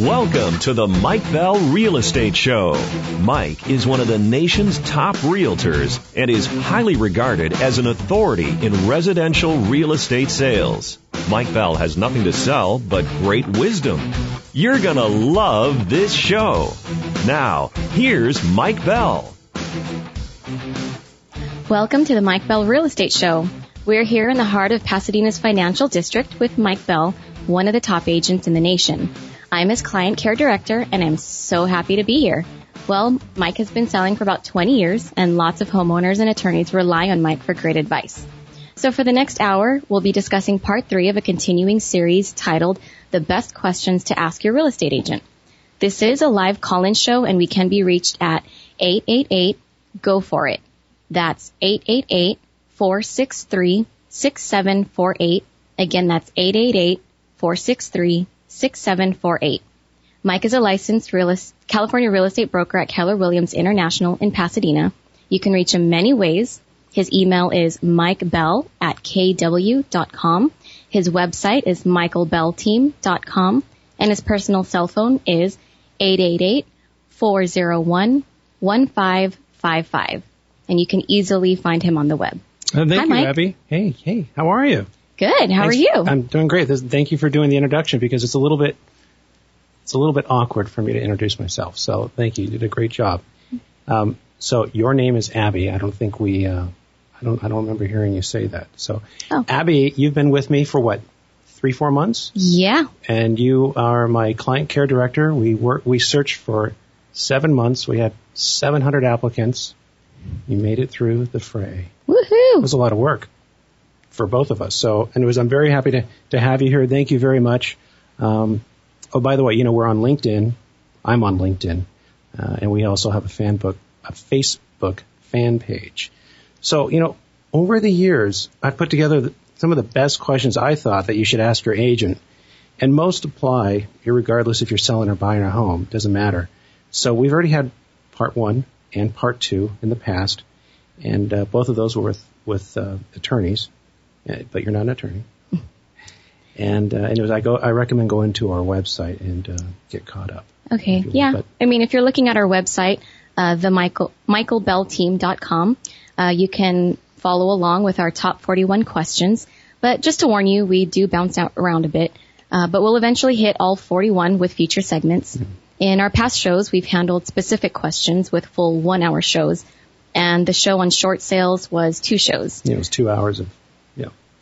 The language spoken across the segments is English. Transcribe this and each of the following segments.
Welcome to the Mike Bell Real Estate Show. Mike is one of the nation's top realtors and is highly regarded as an authority in residential real estate sales. Mike Bell has nothing to sell but great wisdom. You're gonna love this show. Now, here's Mike Bell. Welcome to the Mike Bell Real Estate Show. We're here in the heart of Pasadena's financial district with Mike Bell, one of the top agents in the nation. I'm his client care director and I'm so happy to be here. Well, Mike has been selling for about 20 years and lots of homeowners and attorneys rely on Mike for great advice. So for the next hour, we'll be discussing part three of a continuing series titled The Best Questions to Ask Your Real Estate Agent. This is a live call-in show and we can be reached at 888 go for it. That's 888 463 6748. Again, that's 888 463 6748. Mike is a licensed real California real estate broker at Keller Williams International in Pasadena. You can reach him many ways. His email is mikebell at kw.com. His website is michaelbellteam.com and his personal cell phone is 888-401-1555. And you can easily find him on the web. Uh, thank Hi, you, Mike. Abby. Hey, hey, how are you? Good. How Thanks- are you? I'm doing great. Thank you for doing the introduction because it's a little bit, it's a little bit awkward for me to introduce myself. So thank you. You did a great job. Um, so your name is Abby. I don't think we, uh, I don't, I don't remember hearing you say that. So Oh. Abby, you've been with me for what, three, four months? yeah. and you are my client care director. We work, we searched for seven months. We had 700 applicants. You made it through the fray. Woohoo! It was a lot of work for both of us. So, was, I'm very happy to, to have you here. Thank you very much. Um, oh, by the way, you know, we're on LinkedIn. I'm on LinkedIn. Uh, and we also have a fan book, a Facebook fan page. So, you know, over the years, I've put together the, some of the best questions I thought that you should ask your agent. And most apply, regardless if you're selling or buying a home, doesn't matter. So we've already had part one and part two in the past, and uh, both of those were with with uh, attorneys, but you're not an attorney. And uh, anyways, I go. I recommend going to our website and uh, get caught up. Okay. If you will, Yeah. but- I mean, if you're looking at our website, uh, the Michael, michaelbellteam.com, uh, you can follow along with our top 41 questions. But just to warn you, we do bounce out around a bit. Uh, but we'll eventually hit all 41 with future segments. In our past shows, we've handled specific questions with full one hour shows. And the show on short sales was two shows. Know, it was two hours of.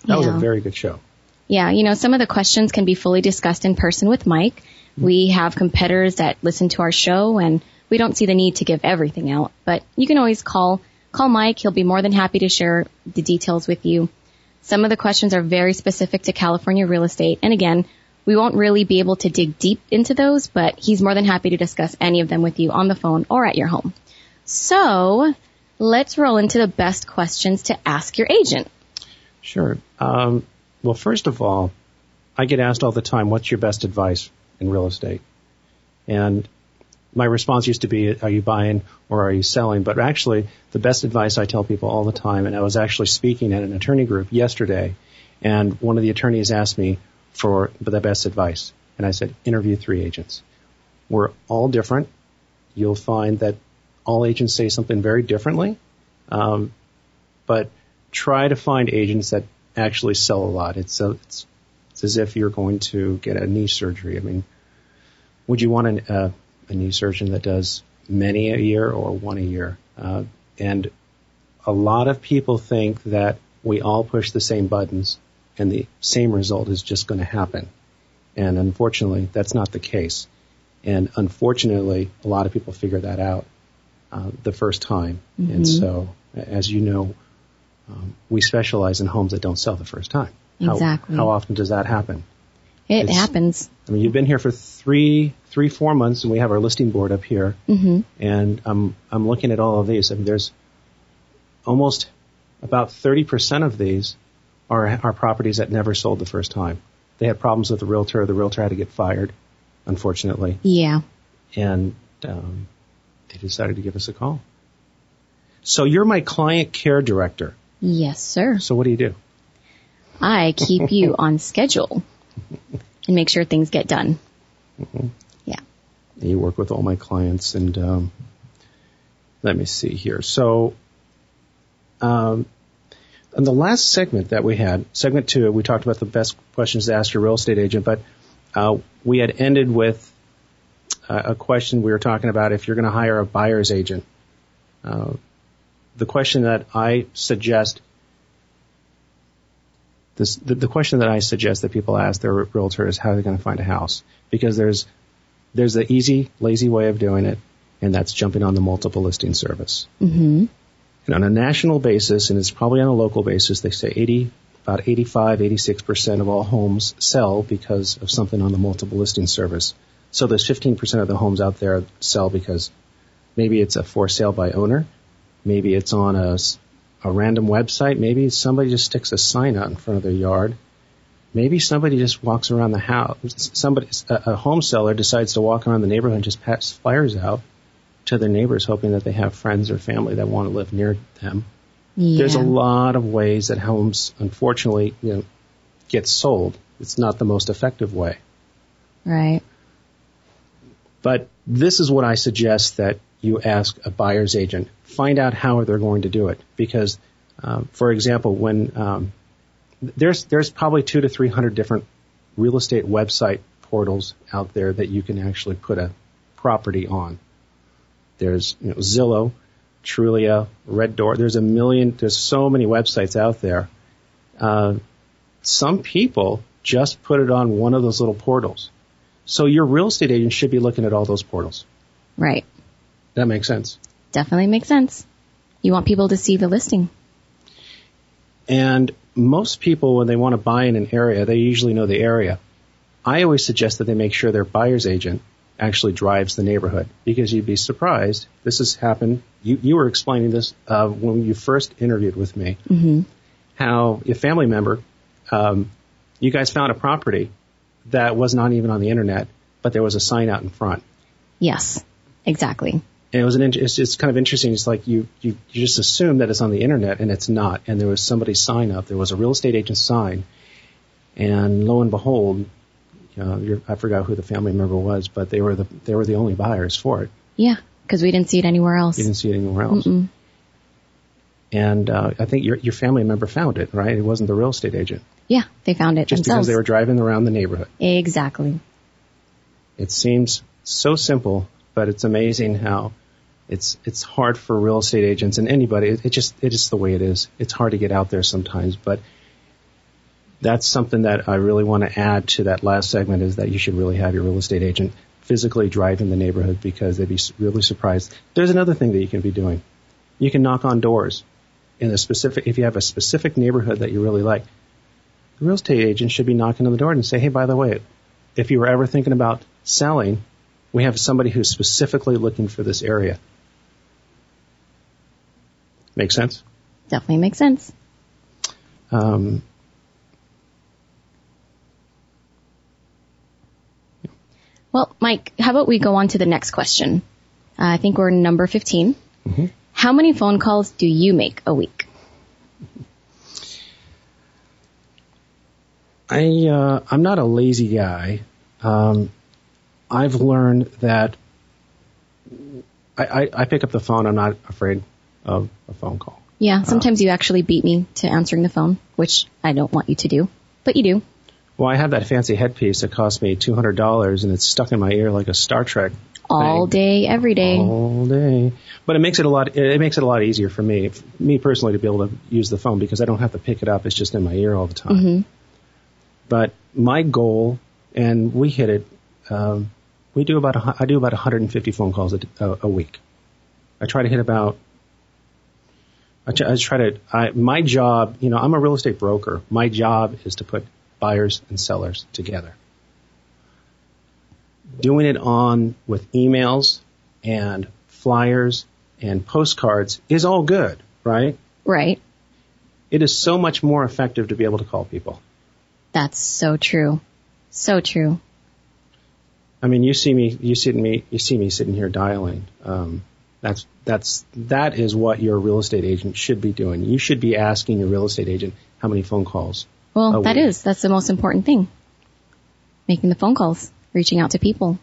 Yeah, that was a very good show. Yeah, you know, some of the questions can be fully discussed in person with Mike. Mm-hmm. We have competitors that listen to our show and we don't see the need to give everything out, but you can always call, call Mike. He'll be more than happy to share the details with you. Some of the questions are very specific to California real estate. And again, we won't really be able to dig deep into those, but he's more than happy to discuss any of them with you on the phone or at your home. So let's roll into the best questions to ask your agent. Sure. Um, well, first of all, I get asked all the time, "What's your best advice in real estate?" And my response used to be, "Are you buying or are you selling?" But actually, the best advice I tell people all the time, and I was actually speaking at an attorney group yesterday, and one of the attorneys asked me for the best advice, and I said, "Interview three agents. We're all different. You'll find that all agents say something very differently." Um, but try to find agents that actually sell a lot. It's, a, it's, it's as if you're going to get a knee surgery. I mean, would you want an, uh, a knee surgeon that does many a year or one a year? Uh, and a lot of people think that we all push the same buttons and the same result is just going to happen. And unfortunately, that's not the case. And unfortunately, a lot of people figure that out uh, the first time. And so, as you know, um, we specialize in homes that don't sell the first time. How- Exactly. How, often does that happen? It It's- happens. I mean, you've been here for three, three, four months, and we have our listing board up here. hmm And I'm I'm looking at all of these, I mean, there's almost about 30% of these are are properties that never sold the first time. They had problems with the realtor. The realtor had to get fired, unfortunately, Yeah. and um, they decided to give us a call. So you're my client care director. Yes, sir. So what do you do? I keep you on schedule and make sure things get done. Yeah. You work with all my clients, and um, let me see here. So, um, in the last segment that we had, segment two, we talked about the best questions to ask your real estate agent, but uh, we had ended with uh, a question we were talking about if you're going to hire a buyer's agent. Uh, the question that I suggest this, the, the, question that I suggest that people ask their realtor is how are they going to find a house? Because there's there's the easy, lazy way of doing it, and that's jumping on the multiple listing service. Mm-hmm. And on a national basis, and it's probably on a local basis, they say 80, about 85, 86% of all homes sell because of something on the multiple listing service. So there's 15% of the homes out there sell because maybe it's a for sale by owner, maybe it's on a, a random website, maybe somebody just sticks a sign out in front of their yard, maybe somebody just walks around the house. Somebody, a, a home seller decides to walk around the neighborhood and just pass flyers out to their neighbors, hoping that they have friends or family that want to live near them. Yeah. There's a lot of ways that homes, unfortunately, you know, get sold. It's not the most effective way. Right. But this is what I suggest that you ask a buyer's agent. Find out how they're going to do it. Because, um, for example, when um, there's there's probably two to three hundred different real estate website portals out there that you can actually put a property on. There's you know, Zillow, Trulia, Red Door. There's a million. There's so many websites out there. Uh, some people just put it on one of those little portals. So your real estate agent should be looking at all those portals. Right. That makes sense. Definitely makes sense. You want people to see the listing. And most people, when they want to buy in an area, they usually know the area. I always suggest that they make sure their buyer's agent actually drives the neighborhood because you'd be surprised. This has happened. You, you were explaining this uh, when you first interviewed with me. Mm-hmm. How a family member, um, you guys found a property that was not even on the internet, but there was a sign out in front. Yes, exactly. And it was an it's, it's kind of interesting. It's like you, you you just assume that it's on the internet and it's not. And there was somebody's sign up. There was a real estate agent sign, and lo and behold, you know, I forgot who the family member was, but they were the they were the only buyers for it. Yeah, because we didn't see it anywhere else. You didn't see it anywhere else. Mm-mm. And uh, I think your your family member found it, right? It wasn't the real estate agent. Yeah, they found it just themselves. because they were driving around the neighborhood. Exactly. It seems so simple, but it's amazing how it's it's hard for real estate agents and anybody. It, it just it is the way it is. It's hard to get out there sometimes, but that's something that I really want to add to that last segment is that you should really have your real estate agent physically drive in the neighborhood because they'd be really surprised. There's another thing that you can be doing. You can knock on doors in a specific, if you have a specific neighborhood that you really like, the real estate agent should be knocking on the door and say, hey, by the way, if you were ever thinking about selling, we have somebody who's specifically looking for this area. Make sense? Definitely makes sense. Um, Well, Mike, how about we go on to the next question? Uh, I think we're number 15. Mm-hmm. How many phone calls do you make a week? I uh, I'm not a lazy guy. Um, I've learned that I, I, I pick up the phone. I'm not afraid of a phone call. Yeah, sometimes you actually beat me to answering the phone, which I don't want you to do, but you do. Well, I have that fancy headpiece that cost me two hundred dollars, and it's stuck in my ear like a Star Trek. All thing. day, every day. All day. But it makes it a lot. It makes it a lot easier for me, me personally, to be able to use the phone because I don't have to pick it up. It's just in my ear all the time. hmm But my goal, and we hit it. Um, we do about a, I do about 150 phone calls a, a, a week. I try to hit about. I try, I try to. I, my job, you know, I'm a real estate broker. My job is to put buyers and sellers together. Doing it on with emails and flyers and postcards is all good, right? Right. It is so much more effective to be able to call people. That's so true. So true. I mean, you see me, you see me, you see me sitting here dialing. Um, that's that's that is what your real estate agent should be doing. You should be asking your real estate agent how many phone calls. Well, that is. That's the most important thing. Making the phone calls, reaching out to people.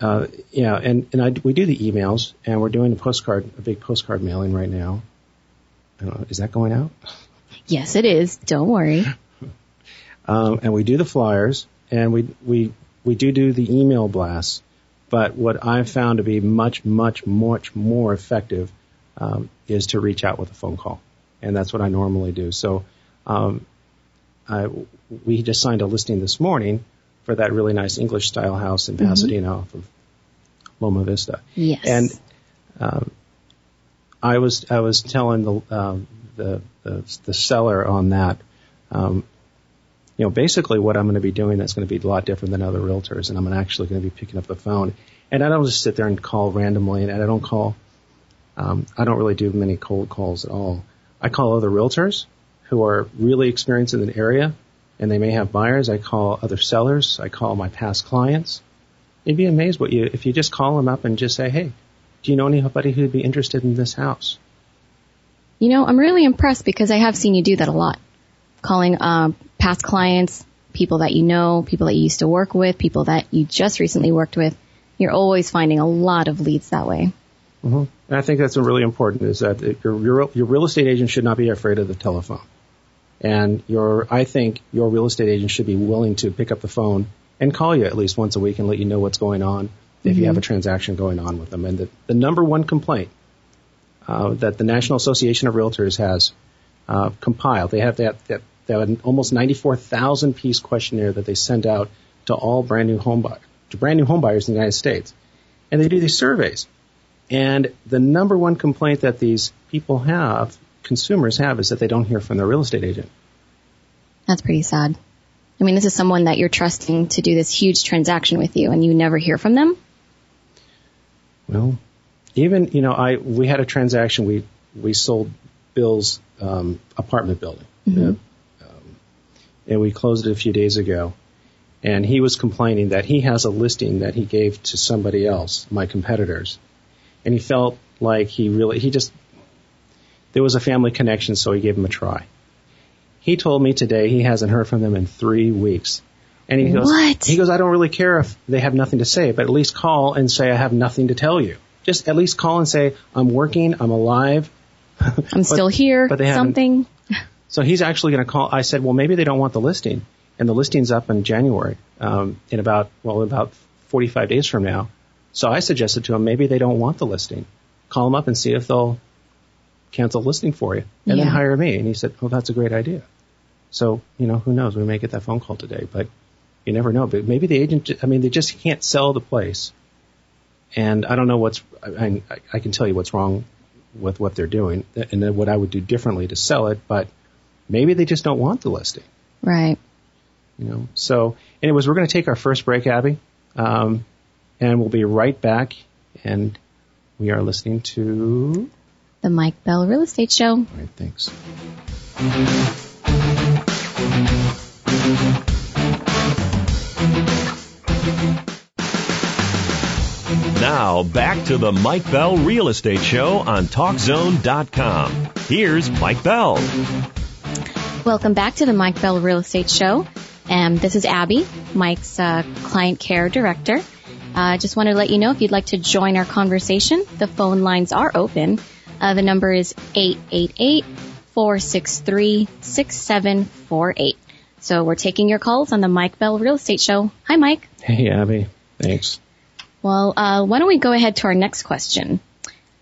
uh, yeah, and and I, we do the emails, and we're doing a postcard, a big postcard mailing right now. Know, is that going out? Yes, it is. Don't worry. Um, and we do the flyers, and we we we do do the email blasts. But what I've found to be much, much, much more effective um, is to reach out with a phone call, and that's what I normally do. So, um, I, we just signed a listing this morning for that really nice English style house in Pasadena mm-hmm. off of Loma Vista. Yes. And um, I was I was telling the, um, the the the seller on that. Um, you know, basically what I'm going to be doing that's going to be a lot different than other realtors, and I'm actually going to be picking up the phone. And I don't just sit there and call randomly, and I don't call. Um, I don't really do many cold calls at all. I call other realtors who are really experienced in an area, and they may have buyers. I call other sellers. I call my past clients. You'd be amazed what you if you just call them up and just say, "Hey, do you know anybody who'd be interested in this house?" You know, I'm really impressed because I have seen you do that a lot calling uh, past clients, people that you know, people that you used to work with, people that you just recently worked with. You're always finding a lot of leads that way. Mm-hmm. And I think that's really important is that your, your, your real estate agent should not be afraid of the telephone. And your, I think your real estate agent should be willing to pick up the phone and call you at least once a week and let you know what's going on if mm-hmm. you have a transaction going on with them. And the, the number one complaint uh, that the National Association of Realtors has uh, compiled, they have that, that they have an almost 94,000 piece questionnaire that they send out to all brand new home buyers, to brand new home buyers in the United States. And they do these surveys. And the number one complaint that these people have, consumers have, is that they don't hear from their real estate agent. That's pretty sad. I mean, this is someone that you're trusting to do this huge transaction with you and you never hear from them? Well, even, you know, I, we had a transaction, we, we sold Bill's, um, apartment building. Mm-hmm and we closed it a few days ago. And he was complaining that he has a listing that he gave to somebody else, my competitors. And he felt like he really, he just, there was a family connection, so he gave him a try. He told me today he hasn't heard from them in three weeks. And he goes, what? he goes, I don't really care if they have nothing to say, but at least call and say I have nothing to tell you. Just at least call and say I'm working, I'm alive. I'm but, still here. But they something. So he's actually going to call. I said, well, maybe they don't want the listing, and the listing's up in January, um, in about well, about 45 days from now. So I suggested to him maybe they don't want the listing. Call them up and see if they'll cancel listing for you, and yeah. then hire me. And he said, well, that's a great idea. So you know, who knows? We may get that phone call today, but you never know. But maybe the agent. I mean, they just can't sell the place. And I don't know what's. I, I, I can tell you what's wrong with what they're doing, and then what I would do differently to sell it, but Maybe they just don't want the listing. Right. You know. So, anyways, we're going to take our first break, Abby, um, and we'll be right back. And we are listening to the Mike Bell Real Estate Show. All right. Thanks. Now back to the Mike Bell Real Estate Show on TalkZone.com. Here's Mike Bell. Welcome back to the Mike Bell Real Estate Show. Um, this is Abby, Mike's uh, client care director. I uh, just want to let you know if you'd like to join our conversation, the phone lines are open. Uh, the number is 888-463-6748. So we're taking your calls on the Mike Bell Real Estate Show. Hi, Mike. Hey, Abby. Thanks. Well, uh, why don't we go ahead to our next question?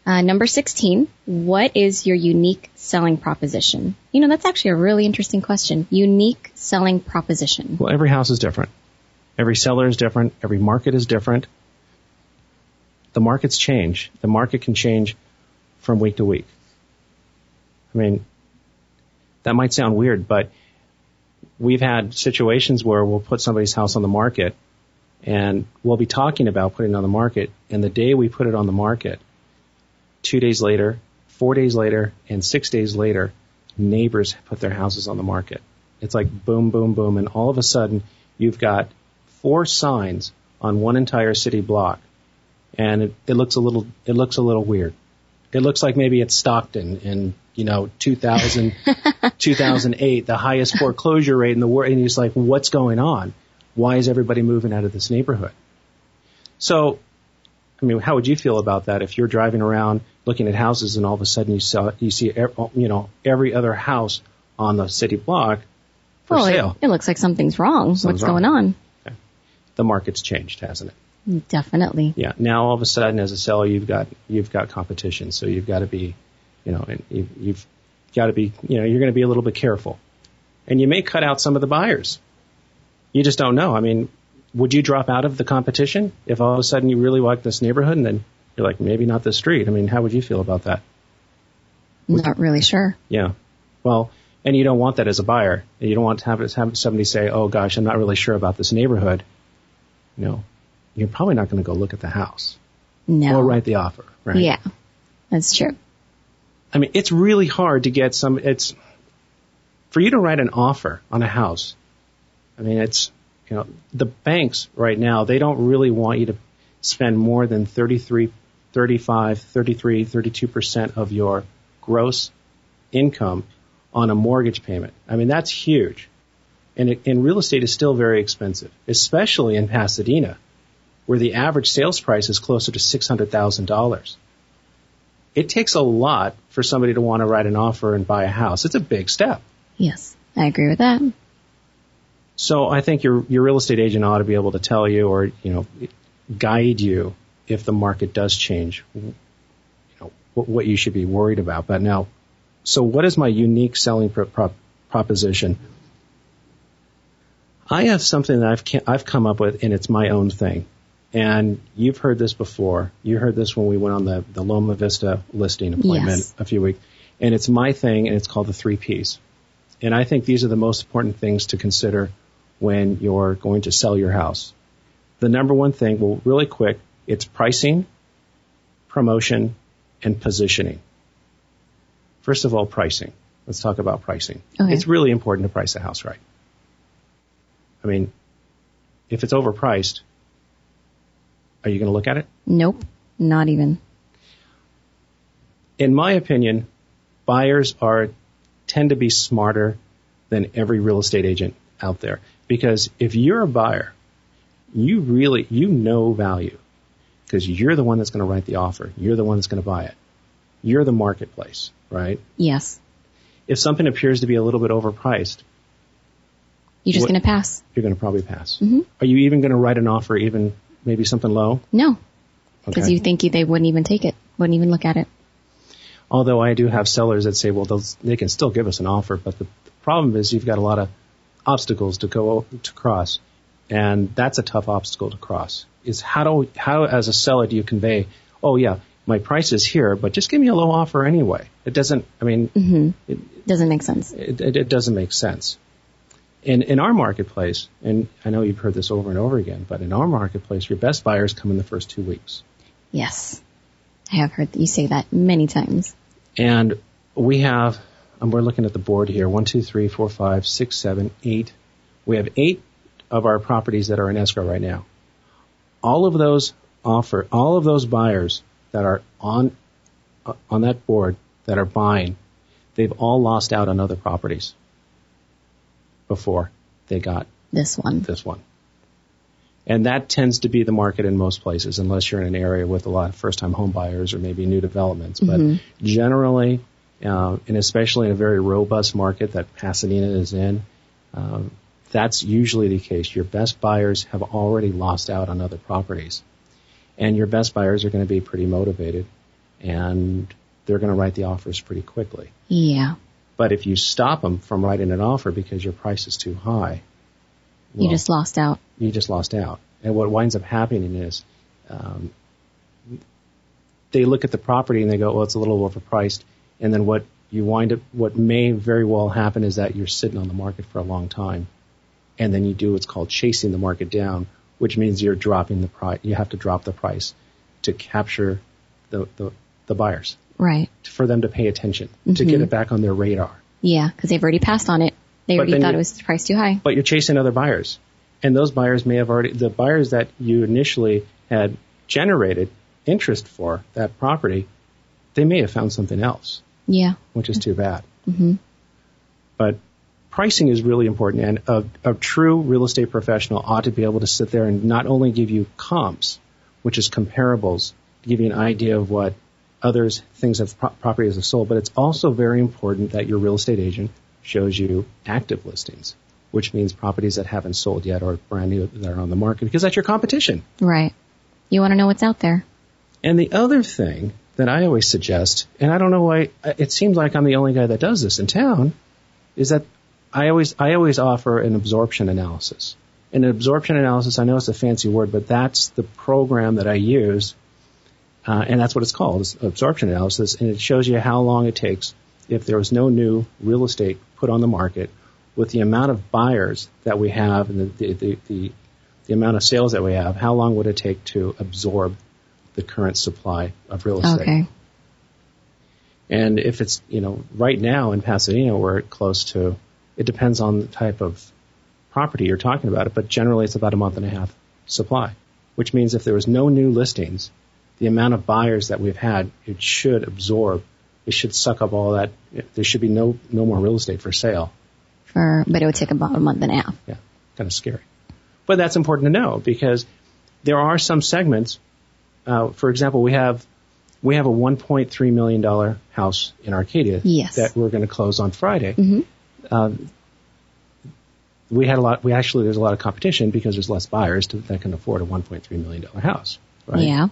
Uh, number 16, what is your unique selling proposition? You know, that's actually a really interesting question. Unique selling proposition. Well, every house is different. Every seller is different. Every market is different. The markets change. The market can change from week to week. I mean, that might sound weird, but we've had situations where we'll put somebody's house on the market and we'll be talking about putting it on the market and the day we put it on the market, two days later, four days later, and six days later, neighbors put their houses on the market. It's like boom, boom, boom, and all of a sudden you've got four signs on one entire city block, and it, it looks a little it looks a little weird. It looks like maybe it's Stockton in you know 2000 2008, the highest foreclosure rate in the world, and he's like, what's going on? Why is everybody moving out of this neighborhood? So I mean, how would you feel about that if you're driving around looking at houses and all of a sudden you saw you see you know every other house on the city block for well, sale? It, it, looks like something's wrong. Something's What's wrong. going on? Okay. The market's changed, hasn't it? Definitely. Yeah. Now all of a sudden, as a seller, you've got you've got competition, so you've got to be, you know, and you've, you've got to be, you know, you're going to be a little bit careful, and you may cut out some of the buyers. You just don't know. I mean, would you drop out of the competition if all of a sudden you really like this neighborhood and then you're like, maybe not this street? I mean, how would you feel about that? Not really sure. Yeah. Well, and you don't want that as a buyer. You don't want to have, have somebody say, oh gosh, I'm not really sure about this neighborhood. You know, you're probably not going to go look at the house No. or write the offer, right? Yeah, that's true. I mean, it's really hard to get some, it's, for you to write an offer on a house, I mean, it's, you know, the banks right now, they don't really want you to spend more than 33, 35, 33, 32% of your gross income on a mortgage payment. I mean, that's huge. And, it, and real estate is still very expensive, especially in Pasadena, where the average sales price is closer to $600,000. It takes a lot for somebody to want to write an offer and buy a house. It's a big step. Yes, I agree with that. So I think your your real estate agent ought to be able to tell you or you know guide you if the market does change. You know what, what you should be worried about. But now, so what is my unique selling pro- pro- proposition? I have something that I've I've come up with, and it's my own thing. And you've heard this before. You heard this when we went on the the Loma Vista listing appointment Yes. a few weeks. And it's my thing, and it's called the three Ps. And I think these are the most important things to consider when you're going to sell your house. The number one thing, well, really quick, it's pricing, promotion, and positioning. First of all, pricing. Let's talk about pricing. Okay. It's really important to price a house right. I mean, if it's overpriced, are you going to look at it? Nope, not even. In my opinion, buyers are tend to be smarter than every real estate agent out there because if you're a buyer, you really you know value because you're the one that's going to write the offer. You're the one that's going to buy it. You're the marketplace, right? Yes, If something appears to be a little bit overpriced, you're just going to pass. you're going to probably pass. Mhm. Are you even going to write an offer even maybe something low? No, because Okay. you think you, they wouldn't even take it, wouldn't even look at it. Although I do have sellers that say, well, they can still give us an offer, but the problem is you've got a lot of obstacles to go to cross, and that's a tough obstacle to cross. Is how do how as a seller do you convey? Oh yeah, my price is here, but just give me a low offer anyway. It doesn't. I mean, hmm it, Doesn't make sense. it, it, it doesn't make sense. In in our marketplace, and I know you've heard this over and over again, but in our marketplace, your best buyers come in the first two weeks. Yes, I have heard you say that many times. And we have, and we're looking at the board here, one, two, three, four, five, six, seven, eight. We have eight of our properties that are in escrow right now. All of those offer, all of those buyers that are on, uh, on that board that are buying, they've all lost out on other properties before they got This one. this one. And that tends to be the market in most places, unless you're in an area with a lot of first-time home buyers or maybe new developments. But generally, uh, and especially in a very robust market that Pasadena is in, um, that's usually the case. Your best buyers have already lost out on other properties, and your best buyers are going to be pretty motivated, and they're going to write the offers pretty quickly. Yeah, But if you stop them from writing an offer because your price is too high, you just lost out. you just lost out. And what winds up happening is um, they look at the property and they go, well, it's a little overpriced. And then what you wind up, what may very well happen is that you're sitting on the market for a long time. And then you do what's called chasing the market down, which means you're dropping the price. You have to drop the price to capture the, the, the buyers, Right. for them to pay attention, to mm-hmm. get it back on their radar. Yeah, because they've already passed on it. They But already thought it was priced too high. but you're chasing other buyers. And those buyers may have already, the buyers that you initially had generated interest for that property, they may have found something else, Yeah. which is too bad. Mm-hmm. But pricing is really important, and a, a true real estate professional ought to be able to sit there and not only give you comps, which is comparables to give you an idea of what others things of pro- properties have sold. But it's also very important that your real estate agent shows you active listings, which means properties that haven't sold yet or brand new that are on the market because that's your competition. Right. You want to know what's out there. And the other thing that I always suggest, and I don't know why it seems like I'm the only guy that does this in town, is that I always I always offer an absorption analysis. An absorption analysis, I know it's a fancy word, but that's the program that I use, uh, and that's what it's called, is absorption analysis, and it shows you how long it takes if there was no new real estate put on the market with the amount of buyers that we have and the, the, the, the, the amount of sales that we have, how long would it take to absorb the current supply of real estate? Okay. And if it's, you know, right now in Pasadena, we're close to, it depends on the type of property you're talking about, but generally it's about a month and a half supply, which means if there was no new listings, the amount of buyers that we've had, it should absorb, it should suck up all that. There should be no, no more real estate for sale. For, but it would take about a month and a half. Yeah, kind of scary. But that's important to know because there are some segments. Uh, for example, we have we have a 1.3 million dollar house in Arcadia Yes. that we're going to close on Friday. Mhm. Um, we had a lot. We actually there's a lot of competition because there's less buyers to, that can afford a 1.3 million dollar house. Right? Yeah.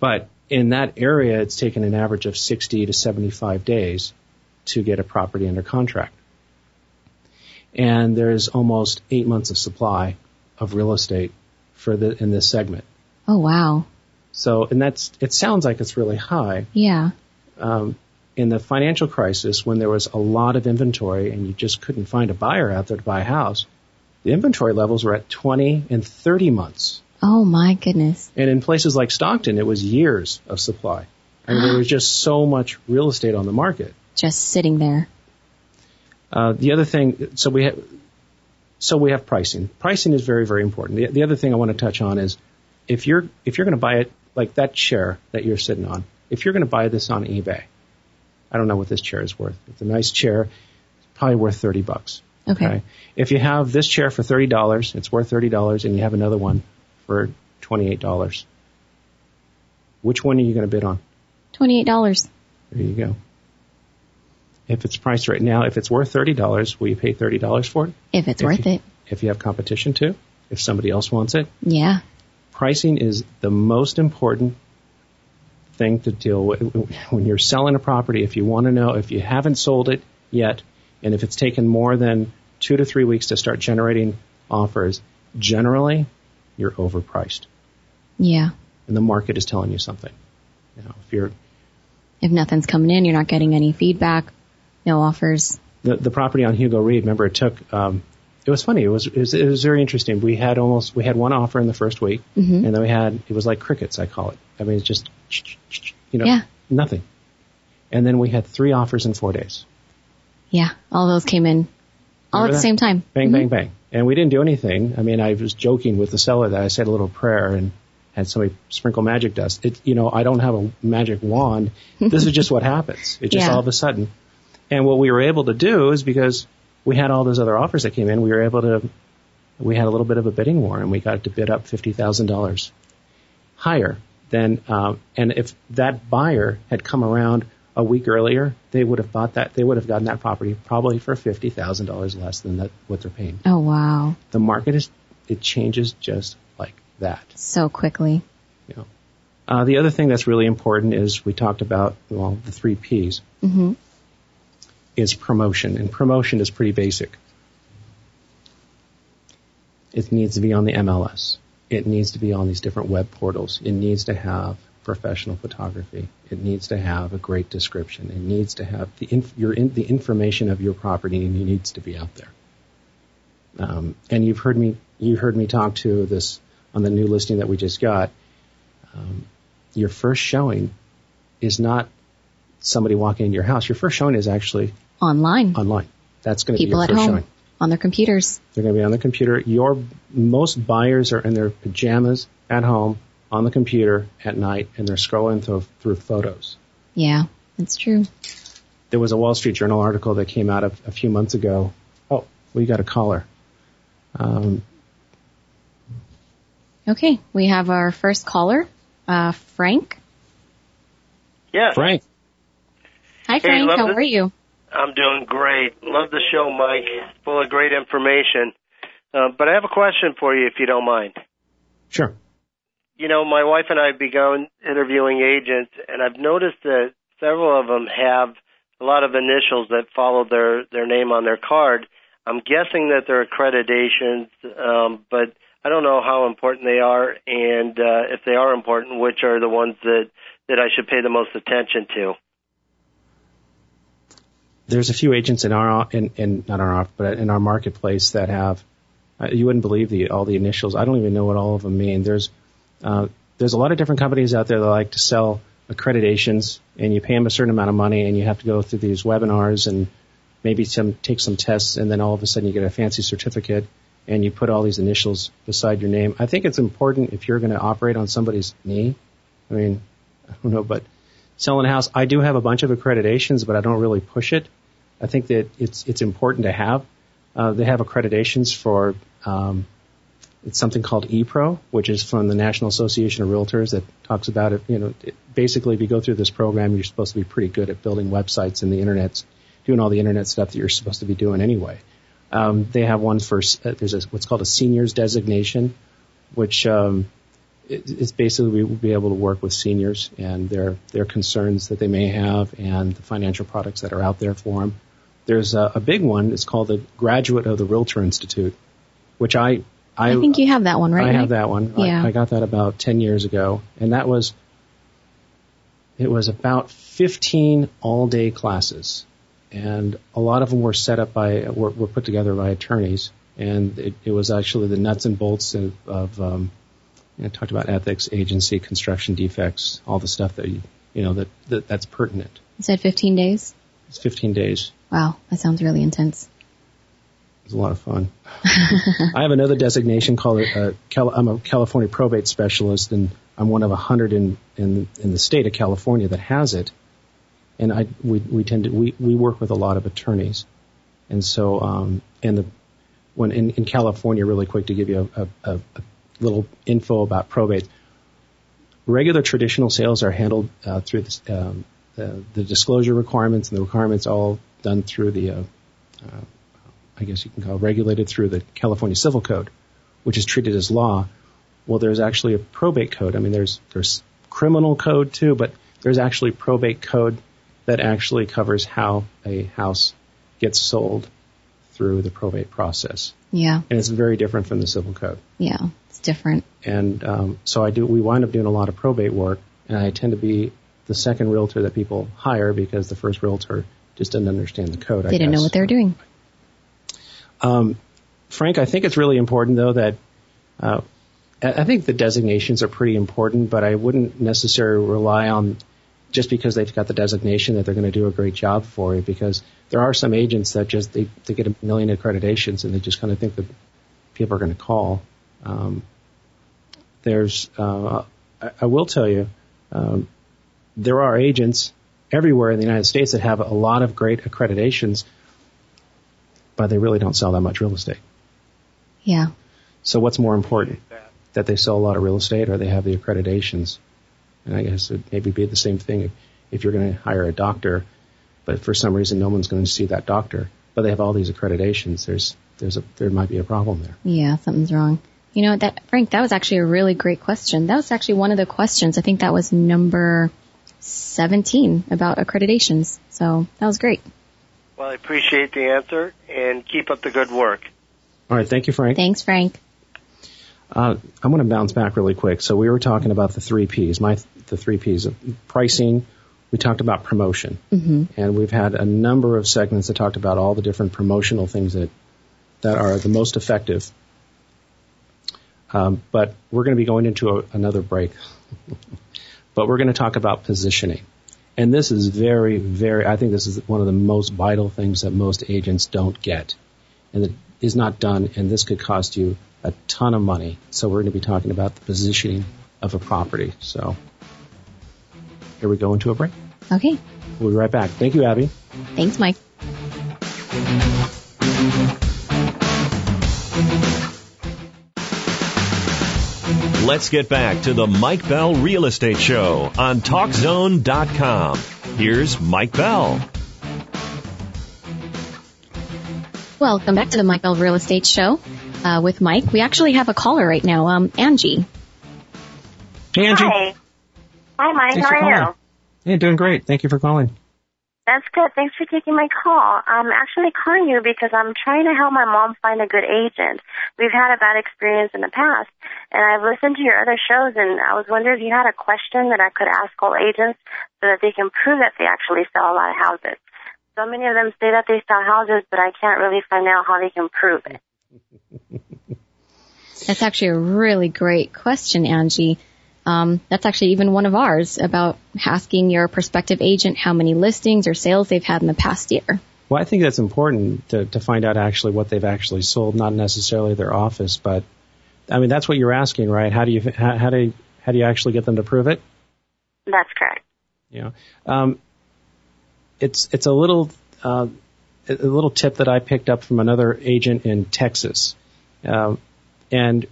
But in that area, it's taken an average of 60 to 75 days to get a property under contract. And there's almost eight months of supply of real estate for the in this segment. Oh wow. So, and that's it sounds like it's really high. Yeah. Um, in the financial crisis, when there was a lot of inventory and you just couldn't find a buyer out there to buy a house, the inventory levels were at 20 and 30 months. Oh my goodness. And in places like Stockton, it was years of supply. I mean, there was just so much real estate on the market. Just sitting there. Uh, the other thing, so we have, so we have pricing. Pricing is very, very important. The, the other thing I want to touch on is if you're if you're going to buy it like that chair that you're sitting on, if you're going to buy this on eBay, I don't know what this chair is worth. It's a nice chair, it's probably worth thirty bucks. Okay. If you have this chair for thirty dollars, it's worth thirty dollars, and you have another one for twenty eight dollars. Which one are you going to bid on? Twenty-eight dollars. There you go. If it's priced right now, if it's worth thirty dollars, will you pay thirty dollars for it? If it's If worth you- it. If you have competition too, if somebody else wants it, Yeah. Pricing is the most important thing to deal with when you're selling a property. If you want to know if you haven't sold it yet, and if it's taken more than two to three weeks to start generating offers, generally you're overpriced, Yeah. and the market is telling you something. You know, if you're If nothing's coming in, you're not getting any feedback, no offers. the, the property on Hugo Reid, remember it took, um, it was funny. It was, it was, it was very interesting. We had almost, we had one offer in the first week Mhm. and then we had, it was like crickets, I call it. I mean, it's just, you know, Yeah. nothing. And then we had three offers in four days. Yeah. All those came in all Remember at the that? same time. Bang, Mhm. bang, bang. And we didn't do anything. I mean, I was joking with the seller that I said a little prayer and had somebody sprinkle magic dust. It, you know, I don't have a magic wand. This is just what happens. It just Yeah. all of a sudden. And what we were able to do is because we had all those other offers that came in, we were able to, we had a little bit of a bidding war and we got to bid up $50,000 higher than, um, and if that buyer had come around a week earlier, they would have bought that, they would have gotten that property probably for $50,000 less than that, what they're paying. Oh wow. The market is, it changes just like that. So quickly. You know. Uh, the other thing that's really important is we talked about, well, the three P's hmm is promotion, and promotion is pretty basic. It needs to be on the MLS. It needs to be on these different web portals. It needs to have professional photography. It needs to have a great description. It needs to have the inf- your in- the information of your property and it needs to be out there. Um, and you've heard me you heard me talk to this on the new listing that we just got. Um, your first showing is not somebody walking into your house. Your first showing is actually Online. online. That's going to be People your at first home showing. on their computers. They're going to be on the computer. Your most buyers are in their pajamas at home on the computer at night, and they're scrolling through, through photos. Yeah, that's true. There was a Wall Street Journal article that came out a, a few months ago. Oh, we got a caller. Um, Okay, we have our first caller, uh, Frank. Yeah. Frank. Hi, Frank. love How this- are you? I'm doing great. Love the show, Mike. Full of great information. Uh, but I have a question for you, if you don't mind. Sure. You know, my wife and I have begun interviewing agents, and I've noticed that several of them have a lot of initials that follow their their name on their card. I'm guessing that they're accreditations, um, but I don't know how important they are, and uh, if they are important, which are the ones that that I should pay the most attention to. There's a few agents in our in, in not our but in our marketplace that have uh, you wouldn't believe the all the initials. I don't even know what all of them mean. There's uh, there's a lot of different companies out there that like to sell accreditations, and you pay them a certain amount of money, and you have to go through these webinars and maybe some take some tests, and then all of a sudden you get a fancy certificate, and you put all these initials beside your name. I think it's important if you're going to operate on somebody's knee. I mean, I don't know, but selling a house, I do have a bunch of accreditations, but I don't really push it. I think that it's it's important to have. Uh, they have accreditations for um, it's something called ePro, which is from the National Association of Realtors that talks about it. You know, it, basically, if you go through this program, you're supposed to be pretty good at building websites and the internet, doing all the internet stuff that you're supposed to be doing anyway. Um, they have one for uh, there's a, what's called a seniors designation, which um, it, it's basically we will be able to work with seniors and their their concerns that they may have and the financial products that are out there for them. There's a, a big one. It's called the Graduate of the Realtor Institute, which I I, I think you have that one, right? I have that one. Yeah. I, I got that about 10 years ago. And that was, it was about 15 all day classes. And a lot of them were set up by, were, were put together by attorneys. And it, it was actually the nuts and bolts of, of um, you know, talked about ethics, agency, construction defects, all the stuff that you, you know, that, that that's pertinent. You said 15 days? It's 15 days. Wow, that sounds really intense. It was a lot of fun. I have another designation called uh, Cal- I'm a California probate specialist, and I'm one of a hundred in, in in the state of California that has it. And I we we tend to we we work with a lot of attorneys, and so um and the when in, in California, really quick to give you a, a, a little info about probate. Regular traditional sales are handled uh, through this, um, the, the disclosure requirements, and the requirements all done through the uh, uh, I guess you can call it regulated through the California Civil Code, which is treated as law. Well, there's actually a probate code. I mean, there's there's criminal code too, but there's actually probate code that actually covers how a house gets sold through the probate process, Yeah, and it's very different from the civil code. yeah, different. And um, so I do. We wind up doing a lot of probate work, and I tend to be the second realtor that people hire because the first realtor just didn't understand the code. I They didn't know what they were doing. Um, Frank, I think it's really important though that uh, I I think the designations are pretty important, but I wouldn't necessarily rely on just because they've got the designation that they're going to do a great job for you. Because there are some agents that just they, they get a million accreditations and they just kind of think that people are going to call. Um, there's uh, I, I will tell you um, there are agents everywhere in the United States that have a lot of great accreditations but they really don't sell that much real estate. Yeah, So what's more important? That they sell a lot of real estate or they have the accreditations? And I guess it maybe be the same thing if, if you're going to hire a doctor, but for some reason no one's going to see that doctor, but they have all these accreditations. There's, there's a, there might be a problem there. yeah, something's wrong. You know, that Frank, that was actually a really great question. That was actually one of the questions. I think that was number 17 about accreditations. So that was great. Well, I appreciate the answer and keep up the good work. All right. Thank you, Frank. Thanks, Frank. Uh, I'm going to bounce back really quick. So we were talking about the three P's, my the three P's of pricing. We talked about promotion, hmm and we've had a number of segments that talked about all the different promotional things that that are the most effective. Um, but we're going to be going into a, another break. but we're going to talk about positioning. And this is very, very, I think this is one of the most vital things that most agents don't get and that is not done. And this could cost you a ton of money. So we're going to be talking about the positioning of a property. So here we go into a break. Okay. We'll be right back. Thank you, Abby. Thanks, Mike. Let's get back to the Mike Bell Real Estate Show on TalkZone.com. Here's Mike Bell. Welcome back to the Mike Bell Real Estate Show uh, with Mike. We actually have a caller right now, um, Angie. Hey, Angie. Hi. Hi, Mike. Thanks How for are you? Hey, doing great. Thank you for calling. That's good. Thanks for taking my call. I'm actually calling you because I'm trying to help my mom find a good agent. We've had a bad experience in the past, and I've listened to your other shows, and I was wondering if you had a question that I could ask all agents so that they can prove that they actually sell a lot of houses. So many of them say that they sell houses, but I can't really find out how they can prove it. That's actually a really great question, Angie. Um, that's actually even one of ours about asking your prospective agent how many listings or sales they've had in the past year. Well, I think that's important to, to find out actually what they've actually sold, not necessarily their office, but I mean that's what you're asking, right? How do you how, how do you, how do you actually get them to prove it? That's correct. Yeah, um, it's it's a little uh, a little tip that I picked up from another agent in Texas, um, and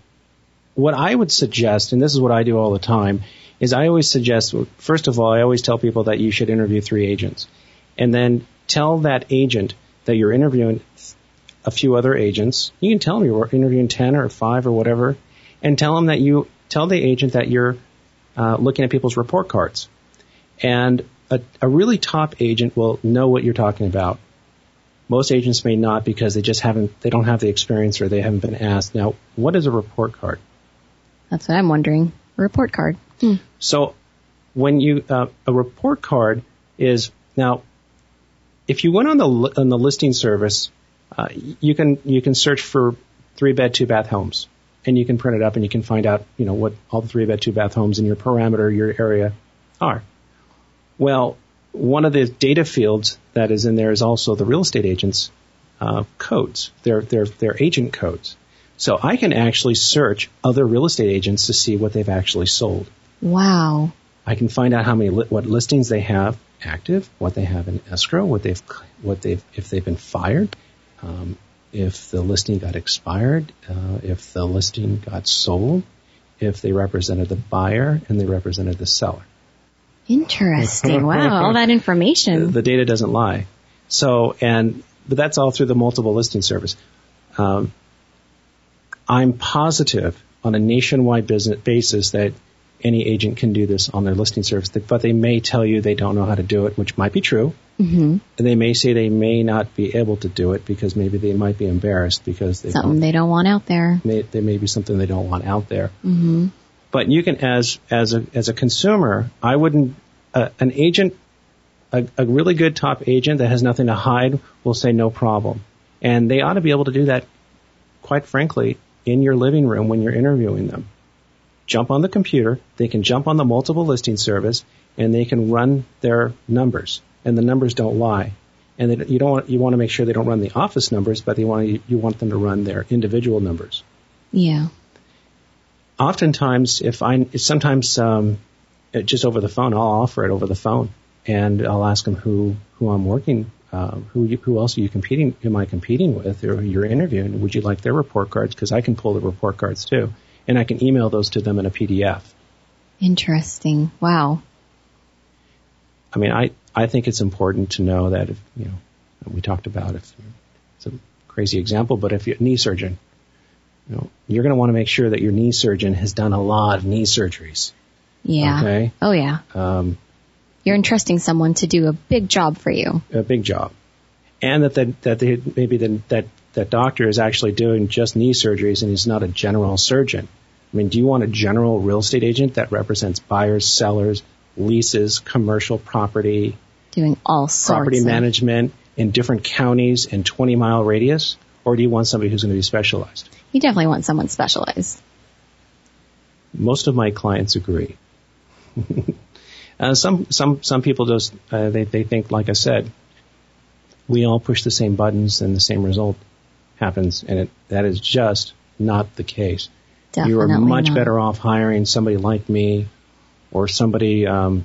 what I would suggest, and this is what I do all the time, is I always suggest first of all, I always tell people that you should interview three agents, and then tell that agent that you're interviewing a few other agents. You can tell them you're interviewing ten or five or whatever, and tell them that you tell the agent that you're uh, looking at people's report cards. And a, a really top agent will know what you're talking about. Most agents may not because they just haven't, they don't have the experience or they haven't been asked. Now, what is a report card? That's what I'm wondering. A report card. Hmm. So, when you uh, a report card is now, if you went on the li- on the listing service, uh, you can you can search for three bed two bath homes, and you can print it up and you can find out you know what all the three bed two bath homes in your parameter your area are. Well, one of the data fields that is in there is also the real estate agents' uh, codes, their their their agent codes. So I can actually search other real estate agents to see what they've actually sold. Wow. I can find out how many li- what listings they have active, what they have in escrow, what they've what they've if they've been fired, um, if the listing got expired, uh, if the listing got sold, if they represented the buyer and they represented the seller. Interesting. Wow. All that information. The data doesn't lie. So and but that's all through the multiple listing service. Um, I'm positive on a nationwide business basis that any agent can do this on their listing service, but they may tell you they don't know how to do it, which might be true. hmm And they may say they may not be able to do it because maybe they might be embarrassed because they Something don't, they don't want out there. may, there may be something they don't want out there. hmm But you can, as as a as a consumer, I wouldn't. Uh, an agent, a, a really good top agent that has nothing to hide, will say no problem, and they ought to be able to do that. Quite frankly, in your living room when you're interviewing them, jump on the computer. They can jump on the multiple listing service, and they can run their numbers, and the numbers don't lie. And they, you don't want, you want to make sure they don't run the office numbers, but they want you want them to run their individual numbers Yeah. oftentimes if I sometimes um, just over the phone, I'll offer it over the phone, and I'll ask them who who I'm working, uh, who you, who else are you competing? Am I competing with, or you're interviewing? Would you like their report cards? Because I can pull the report cards too, and I can email those to them in a PDF. Interesting. Wow. I mean, I I think it's important to know that if you know we talked about if it's a crazy example, but if you're a knee surgeon, you know, you're going to want to make sure that your knee surgeon has done a lot of knee surgeries. Yeah. Okay. Oh yeah. Um, You're entrusting someone to do a big job for you. a big job, and that the, that they, maybe the, that that doctor is actually doing just knee surgeries and he's not a general surgeon. I mean, do you want a general real estate agent that represents buyers, sellers, leases, commercial property, Doing all sorts property of management in different counties in 20 mile radius, or do you want somebody who's going to be specialized? You definitely want someone specialized. Most of my clients agree. uh, some some some people just uh, they they think, like I said, we all push the same buttons and the same result happens, and it, that is just not the case. Definitely you are much not. better off hiring somebody like me, or somebody um,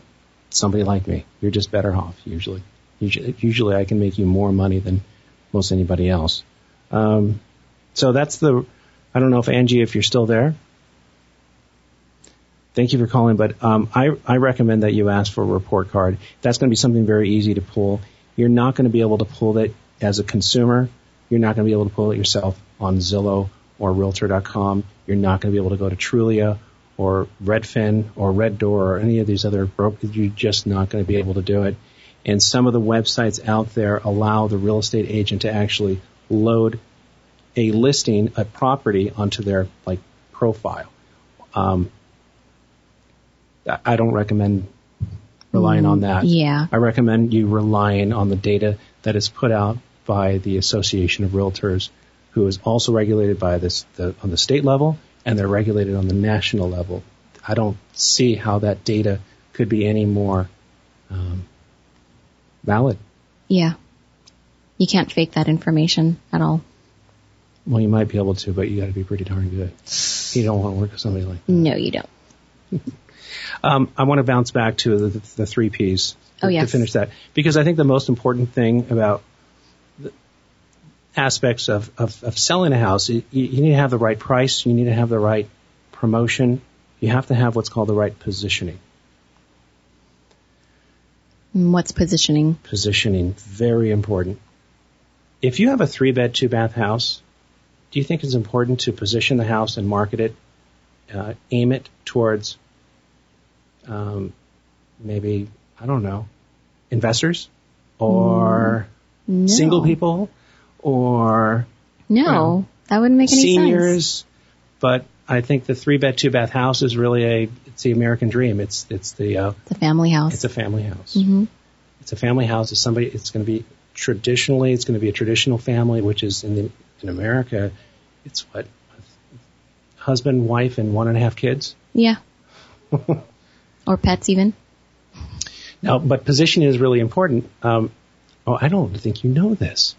somebody like me. You're just better off usually. Usually, usually I can make you more money than most anybody else. Um, so that's the. I don't know if Angie, if you're still there. Thank you for calling, but um, I, I recommend that you ask for a report card. That's going to be something very easy to pull. You're not going to be able to pull it as a consumer. You're not going to be able to pull it yourself on Zillow or Realtor.com. You're not going to be able to go to Trulia or Redfin or Red Door or any of these other brokers. You're just not going to be able to do it. And some of the websites out there allow the real estate agent to actually load a listing, a property onto their like profile. Um, I don't recommend relying on that. Yeah. I recommend you relying on the data that is put out by the Association of Realtors, who is also regulated by this the, on the state level and they're regulated on the national level. I don't see how that data could be any more um, valid. Yeah. You can't fake that information at all. Well, you might be able to, but you got to be pretty darn good. You don't want to work with somebody like that. No, you don't. Um, I want to bounce back to the, the three P's Oh, to finish that because I think the most important thing about the aspects of, of, of selling a house, you, you need to have the right price, you need to have the right promotion, you have to have what's called the right positioning. Mm, What's positioning? Positioning, very important. If you have a three bed, two bath house, do you think it's important to position the house and market it, uh, aim it towards um, maybe, I don't know, investors or No. single people or No, that wouldn't make any seniors? sense. But I think the three bed, two bath house is really a, it's the American dream. It's, it's the, uh, The family house. it's a family house. hmm It's a family house. It's somebody. It's going to be traditionally. It's going to be a traditional family, which is in the, in America. It's what husband, wife, and one and a half kids. Yeah. or pets even. Now, but positioning is really important. Um, oh, I don't think you know this.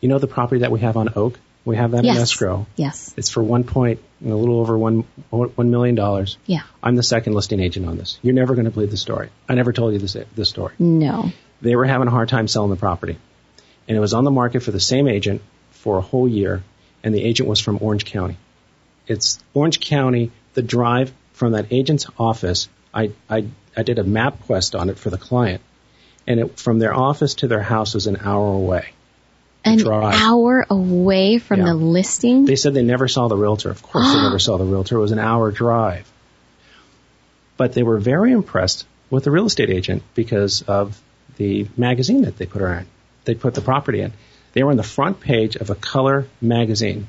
You know the property that we have on Oak. We have that yes. in escrow. Yes. It's for one point, a little over one one million dollars. Yeah. I'm the second listing agent on this. You're never going to believe the story. I never told you this this story. No. they were having a hard time selling the property. And it was on the market for the same agent for a whole year, and the agent was from Orange County. It's Orange County, the drive from that agent's office. I, I, I did a MapQuest on it for the client, and it, from their office to their house was an hour away. An drive. hour away from Yeah. the listing. They said they never saw the realtor. Of course, they never saw the realtor. It was an hour drive. But they were very impressed with the real estate agent because of the magazine that they put her in. They put the property in. They were on the front page of a color magazine.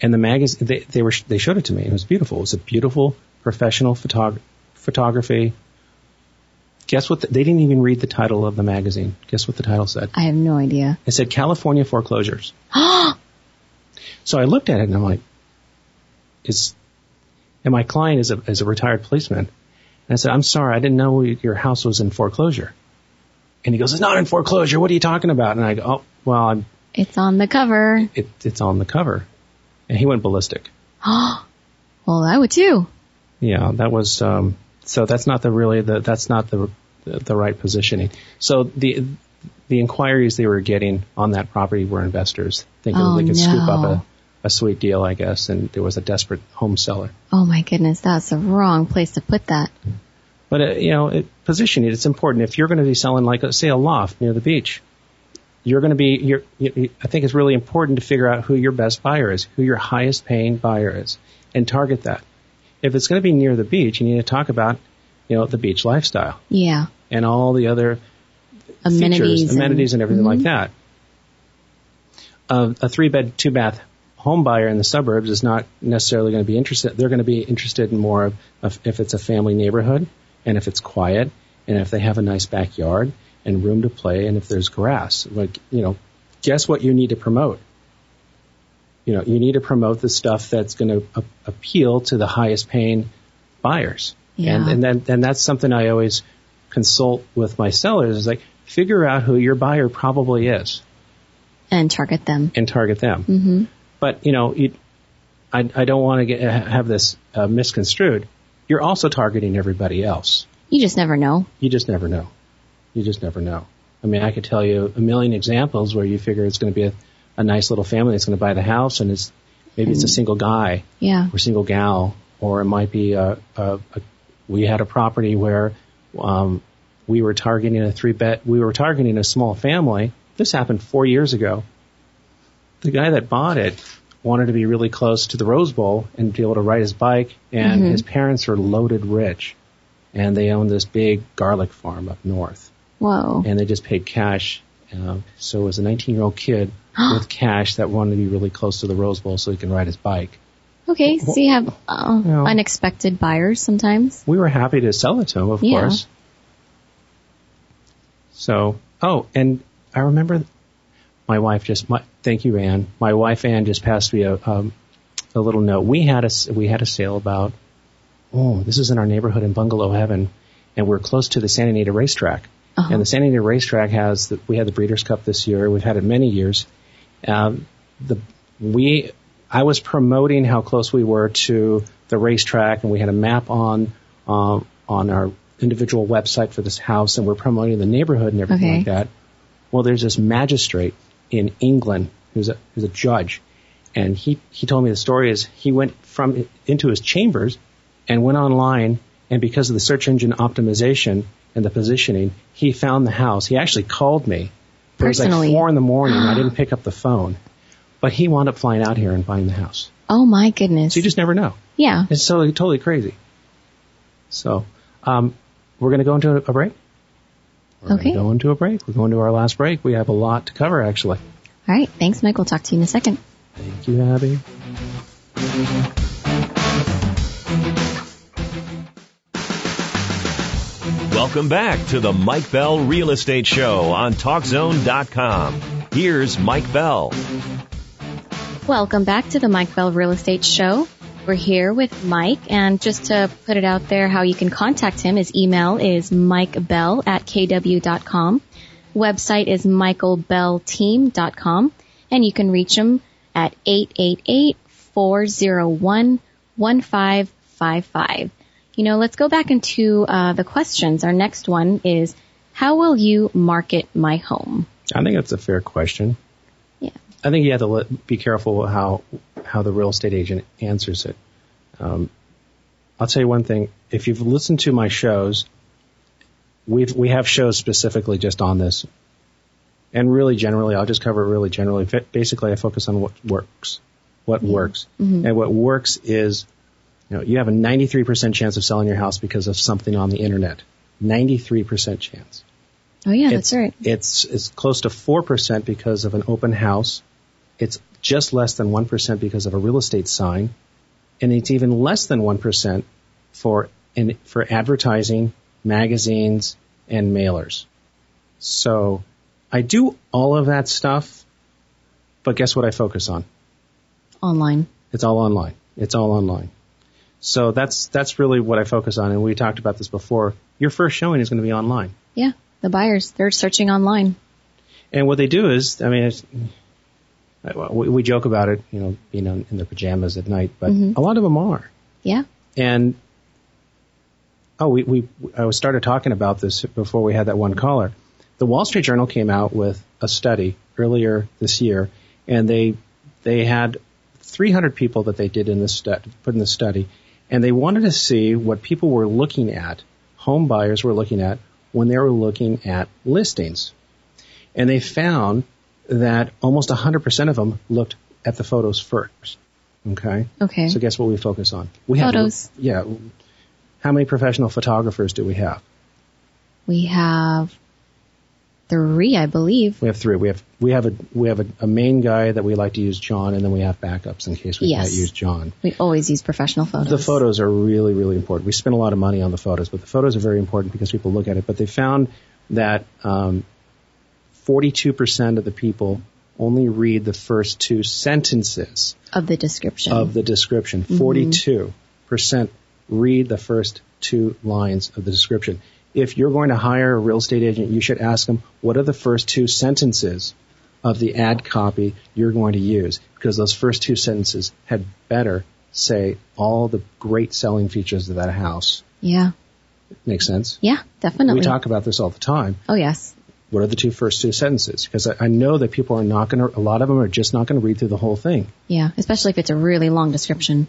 And the magazine, they, they were, they showed it to me. It was beautiful. It was a beautiful professional photog- photography. Guess what? The, they didn't even read the title of the magazine. Guess what the title said? I have no idea. It said California foreclosures. So I looked at it and I'm like, is, and my client is a, is a retired policeman. And I said, I'm sorry, I didn't know your house was in foreclosure. And he goes, it's not in foreclosure. What are you talking about? And I go, oh, well, I'm, It's on the cover. it, it's on the cover. And he went ballistic. Oh, well, I would too. Yeah, that was, um, so that's not the really, the, that's not the, the, right positioning. So the, the inquiries they were getting on that property were investors thinking Oh, they could scoop up a, a sweet deal, I guess, and there was a desperate home seller. Oh my goodness, that's the wrong place to put that. But uh, you know, it, positioning it's important. If you're going to be selling, like say, a loft near the beach, you're going to be. You're, you, you- I think it's really important to figure out who your best buyer is, who your highest paying buyer is, and target that. If it's going to be near the beach, you need to talk about, you know, the beach lifestyle Yeah. and all the other Amenities. features, amenities, and everything like that. Uh, a three bed, two bath home buyer in the suburbs is not necessarily going to be interested. They're going to be interested in more of, of if it's a family neighborhood and if it's quiet and if they have a nice backyard and room to play and if there's grass. Like, you know, guess what you need to promote? You know, you need to promote the stuff that's going to a- appeal to the highest paying buyers. Yeah. And, and then, and that's something I always consult with my sellers is like, figure out who your buyer probably is And target them. and target them. hmm But, you know, you, I, I don't want to get, have this uh, misconstrued. You're also targeting everybody else. You just never know. You just never know. You just never know. I mean, I could tell you a million examples where you figure it's going to be a, a nice little family that's going to buy the house and it's, maybe it's a single guy Yeah. or single gal or it might be a, a, a we had a property where um, we were targeting a three bed, we were targeting a small family. This happened four years ago. The guy that bought it wanted to be really close to the Rose Bowl and be able to ride his bike, and Mhm. his parents are loaded rich, and they own this big garlic farm up north, Whoa. and they just paid cash. Um, so it was a 19 year old kid with cash that wanted to be really close to the Rose Bowl so he can ride his bike. Okay, so you have uh, Yeah. unexpected buyers sometimes. We were happy to sell it to him, of Yeah. course. So, oh, and I remember my wife just, my, thank you, Ann. My wife Ann just passed me a, um, a little note. We had a, s- we had a sale about, oh, this is in our neighborhood in Bungalow Heaven, and we're close to the Santa Anita racetrack. Uh-huh. And the Santa Anita racetrack has, the, we had the Breeders' Cup this year. We've had it many years. Um, the, we, I was promoting how close we were to the racetrack, and we had a map on, um, on our individual website for this house, and we're promoting the neighborhood and everything Okay. like that. Well, there's this magistrate in England who's a, who's a judge, and he, he told me the story is he went from into his chambers and went online, and because of the search engine optimization and the positioning, he found the house. He actually called me. It was like four in the morning. I didn't pick up the phone, but he wound up flying out here and buying the house. Oh my goodness. So you just never know. yeah. It's totally totally crazy. So um, we're going to go into a break. We're Okay. going to go into a break. We're going to our last break. We have a lot to cover actually. All right. Thanks, Mike. We'll talk to you in a second. Thank you, Abby. Welcome back to the Mike Bell Real Estate Show on TalkZone.com. Here's Mike Bell. Welcome back to the Mike Bell Real Estate Show. We're here with Mike, and just to put it out there, how you can contact him, his email is mikebell at kw.com. Website is michaelbellteam.com, and you can reach him at 888-401-1555. You know, let's go back into uh, the questions. Our next one is, how will you market my home? I think that's a fair question. Yeah. I think you have to let, be careful how how the real estate agent answers it. Um, I'll tell you one thing: if you've listened to my shows, we've we have shows specifically just on this, and really generally, I'll just cover it really generally. Basically, I focus on what works, what works, and what works is, you know, you have a 93% chance of selling your house because of something on the internet. 93% chance. Oh yeah, It's, that's right. It's it's close to four percent because of an open house. It's just less than one percent because of a real estate sign, and it's even less than one percent for in, for advertising, magazines, and mailers. So I do all of that stuff, but guess what I focus on? Online. It's all online. It's all online. So that's that's really what I focus on, and we talked about this before. Your first showing is going to be online. Yeah, the buyers, they're searching online. And what they do is, I mean, it's, we, we joke about it, you know, being on, in their pajamas at night, but Mhm. a lot of them are. Yeah. And oh, we we I was started talking about this before we had that one caller. The Wall Street Journal came out with a study earlier this year, and they they had 300 people that they did in this stu- put in the study, and they wanted to see what people were looking at, home buyers were looking at when they were looking at listings, and they found that almost 100% of them looked at the photos first. Okay. Okay. So guess what we focus on? We Photos. have yeah. How many professional photographers do we have? we have three, I believe. We have three. We have we have a we have a, a main guy that we like to use John, and then we have backups in case we Yes. can't use John. We always use professional photos. The photos are really really important. We spend a lot of money on the photos, but the photos are very important because people look at it. But they found that um, 42% of the people only read the first two sentences of the description. of the description. 42% read the first two lines of the description. If you're going to hire a real estate agent, you should ask them, what are the first two sentences of the ad copy you're going to use? Because those first two sentences had better say all the great selling features of that house. yeah. Makes sense? Yeah, definitely. We talk about this all the time. oh yes. What are the two first two sentences? Because I, I know that people are not going to, a lot of them are just not going to read through the whole thing. Yeah, especially if it's a really long description.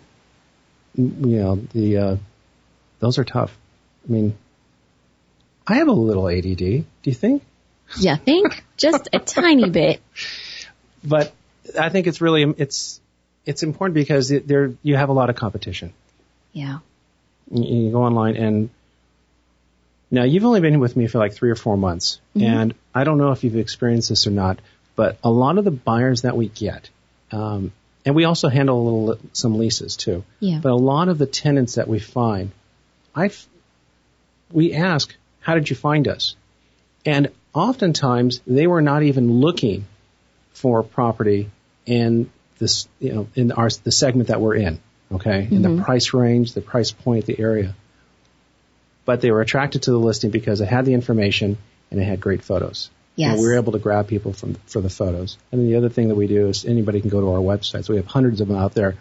you know, the, uh, those are tough. I mean, I have a little ADD. Do you think? You think? Just a tiny bit. But I think it's really, it's, it's important because it, there, you have a lot of competition. Yeah. You, you go online and now you've only been with me for like three or four months Mhm. and I don't know if you've experienced this or not, but a lot of the buyers that we get, um, and we also handle a little, some leases too. Yeah. But a lot of the tenants that we find, I, we ask, how did you find us? And oftentimes they were not even looking for property in this, you know, in our, the segment that we're in. Okay. In the Mhm. price range, the price point, the area. But they were attracted to the listing because it had the information and it had great photos. Yes. And we were able to grab people from for the photos. And then the other thing that we do is anybody can go to our website. So we have hundreds of them out there,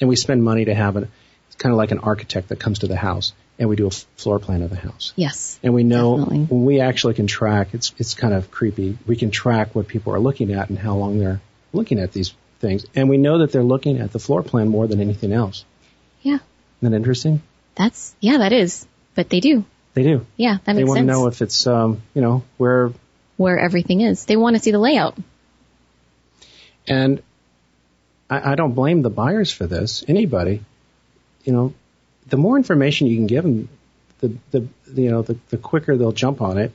and we spend money to have it. It's kind of like an architect that comes to the house, and we do a floor plan of the house. Yes. And we know Definitely. when we actually can track. It's it's kind of creepy. We can track what people are looking at and how long they're looking at these things, and we know that they're looking at the floor plan more than anything else. Yeah. Isn't that interesting? That's, yeah, that is. But they do. They do. Yeah, that they want sense. to know if it's um, you know where Where everything is. They want to see the layout. And I, I don't blame the buyers for this. Anybody, you know, the more information you can give them, the the you know the, the quicker they'll jump on it,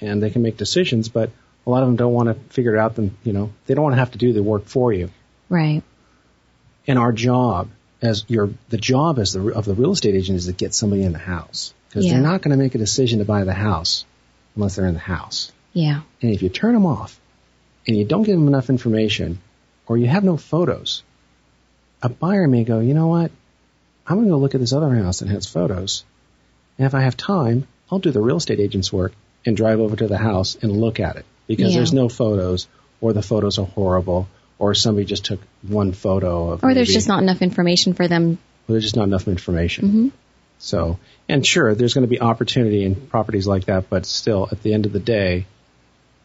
and they can make decisions. But a lot of them don't want to figure it out. Them, you know, they don't want to have to do the work for you. Right. And our job as your the job as the of the real estate agent is to get somebody in the house because Yeah. they're not going to make a decision to buy the house unless they're in the house. Yeah. And if you turn them off and you don't give them enough information or you have no photos, a buyer may go, you know what? I'm going to go look at this other house that has photos. And if I have time, I'll do the real estate agent's work and drive over to the house and look at it because Yeah. there's no photos or the photos are horrible or somebody just took one photo of Or there's maybe- just not enough information for them. well, there's just not enough information. hmm So, and sure, there's going to be opportunity in properties like that, but still, at the end of the day,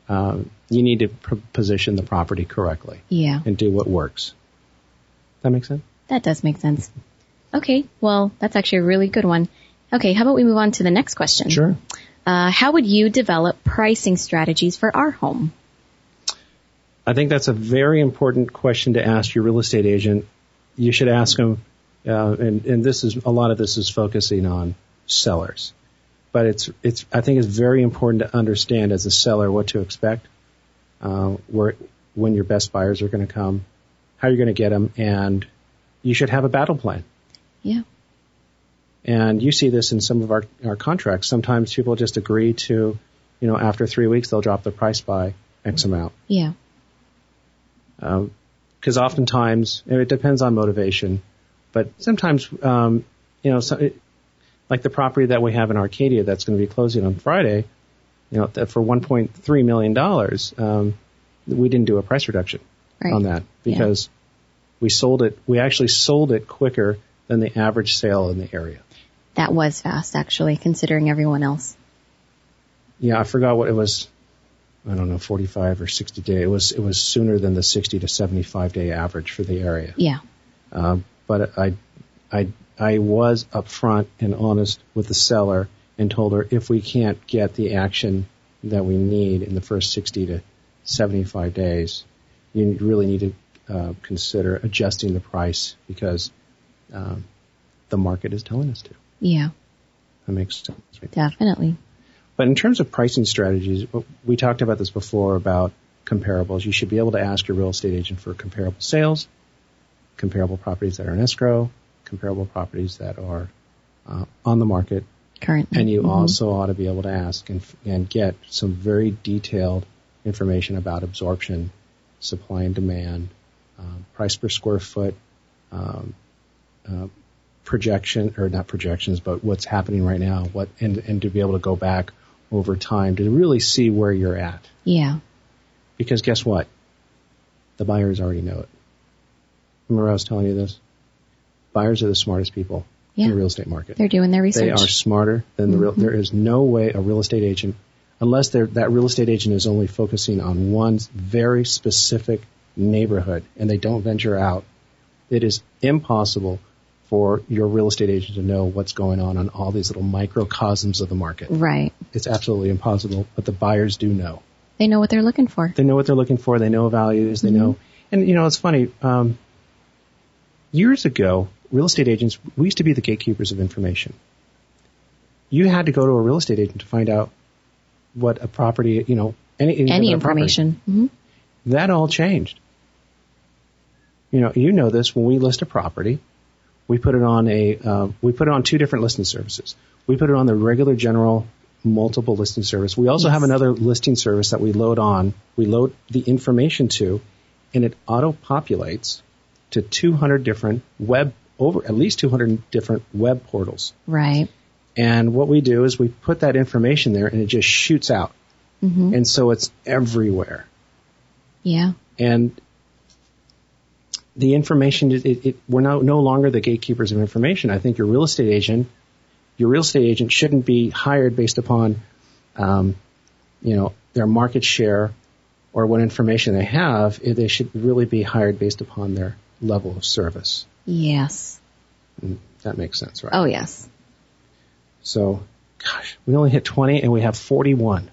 um, you need to position the property correctly Yeah. and do what works. That makes sense? That does make sense. Okay. Well, that's actually a really good one. Okay. How about we move on to the next question? Sure. Uh, how would you develop pricing strategies for our home? I think that's a very important question to ask your real estate agent. You should ask them, uh, and, and this is a lot of this is focusing on sellers, but it's it's I think it's very important to understand as a seller what to expect, uh, where when your best buyers are going to come, how you're going to get them, and you should have a battle plan. Yeah. And you see this in some of our, our contracts. Sometimes people just agree to, you know, after three weeks they'll drop the price by X amount Yeah. because oftentimes and it depends on motivation, but sometimes um, you know, so it, like the property that we have in Arcadia that's going to be closing on Friday, you know, that for 1.3 million dollars, um, we didn't do a price reduction Right. on that because we sold it. We actually sold it quicker than the average sale in the area. That was fast, actually, considering everyone else. Yeah, I forgot what it was. I don't know, 45 or 60 day. It was it was sooner than the 60 to 75 day average for the area. Yeah. Um, but I, I, I was upfront and honest with the seller and told her if we can't get the action that we need in the first 60 to 75 days, you really need to uh, consider adjusting the price because um, the market is telling us to. Yeah. That makes sense. Right? Definitely. But in terms of pricing strategies, we talked about this before about comparables. You should be able to ask your real estate agent for comparable sales, comparable properties that are in escrow, comparable properties that are uh, on the market, Currently. and you Mhm. also ought to be able to ask and, and get some very detailed information about absorption, supply and demand, um, price per square foot, um, uh, projection or not projections, but what's happening right now. What and and to be able to go back over time to really see where you're at. Yeah. Because guess what? The buyers already know it. Remember I was telling you this? Buyers are the smartest people in the real estate market. They're doing their research. They are smarter than the real. There is no way a real estate agent, unless they're, that real estate agent is only focusing on one very specific neighborhood and they don't venture out. It is impossible for your real estate agent to know what's going on on all these little microcosms of the market. Right. It's absolutely impossible, but the buyers do know. They know what they're looking for. They know what they're looking for. They know values. They know, and you know, it's funny. Um, years ago, real estate agents, we used to be the gatekeepers of information. You had to go to a real estate agent to find out what a property, you know, any, Any about a property. information. hmm That all changed. You know, you know this when we list a property, we put it on a, uh, we put it on two different listing services. We put it on the regular general multiple listing service. We also Yes. have another listing service that we load on. We load the information to, and it auto populates to 200 different web over at least 200 different web portals. Right. And what we do is we put that information there, and it just shoots out, hmm and so it's everywhere Yeah. and the information it, it, we're no, no longer the gatekeepers of information. I think your real estate agent, your real estate agent shouldn't be hired based upon, um, you know, their market share or what information they have. They should really be hired based upon their level of service. Yes. And that makes sense, right? Oh, yes. So, gosh, we only hit 20 and we have 41.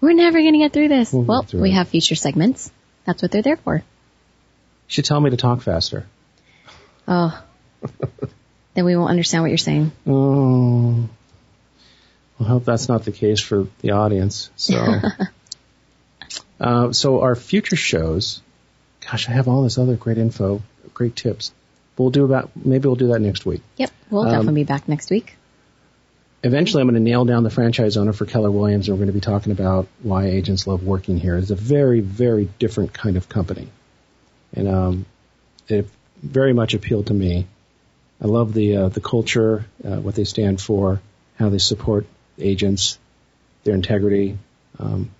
We're never going to get through this. We'll well, through we it. have future segments. That's what they're there for. You should tell me to talk faster. Oh. then we won't understand what you're saying. Oh, I hope that's not the case for the audience. So, uh, so our future shows, gosh, I have all this other great info, great tips. We'll do about maybe we'll do that next week. Yep. We'll Um, definitely be back next week. Eventually, I'm going to nail down the franchise owner for Keller Williams, and we're going to be talking about why agents love working here. It's a very, very different kind of company, and um, it very much appealed to me. I love the uh, the culture, uh, what they stand for, how they support agents, their integrity, um,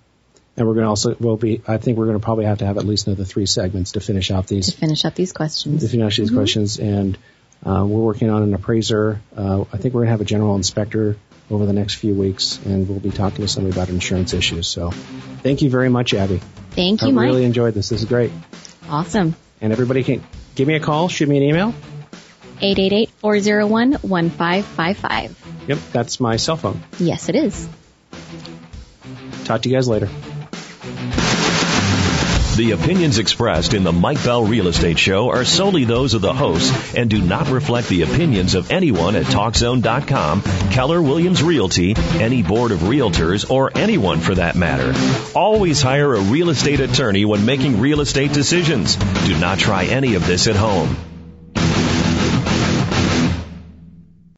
and we're going to also we'll be. I think we're going to probably have to have at least another three segments to finish out To these finish up these questions. to finish these questions. And uh, we're working on an appraiser. Uh, I think we're going to have a general inspector over the next few weeks, and we'll be talking to somebody about insurance issues. So, thank you very much, Abby. Thank you, I Mike. really enjoyed this. This is great. Awesome. And everybody can give me a call, shoot me an email. 888-401-1555. Yep, that's my cell phone. Yes, it is. Talk to you guys later. The opinions expressed in the Mike Bell Real Estate Show are solely those of the host and do not reflect the opinions of anyone at TalkZone.com, Keller Williams Realty, any board of realtors, or anyone for that matter. Always hire a real estate attorney when making real estate decisions. Do not try any of this at home.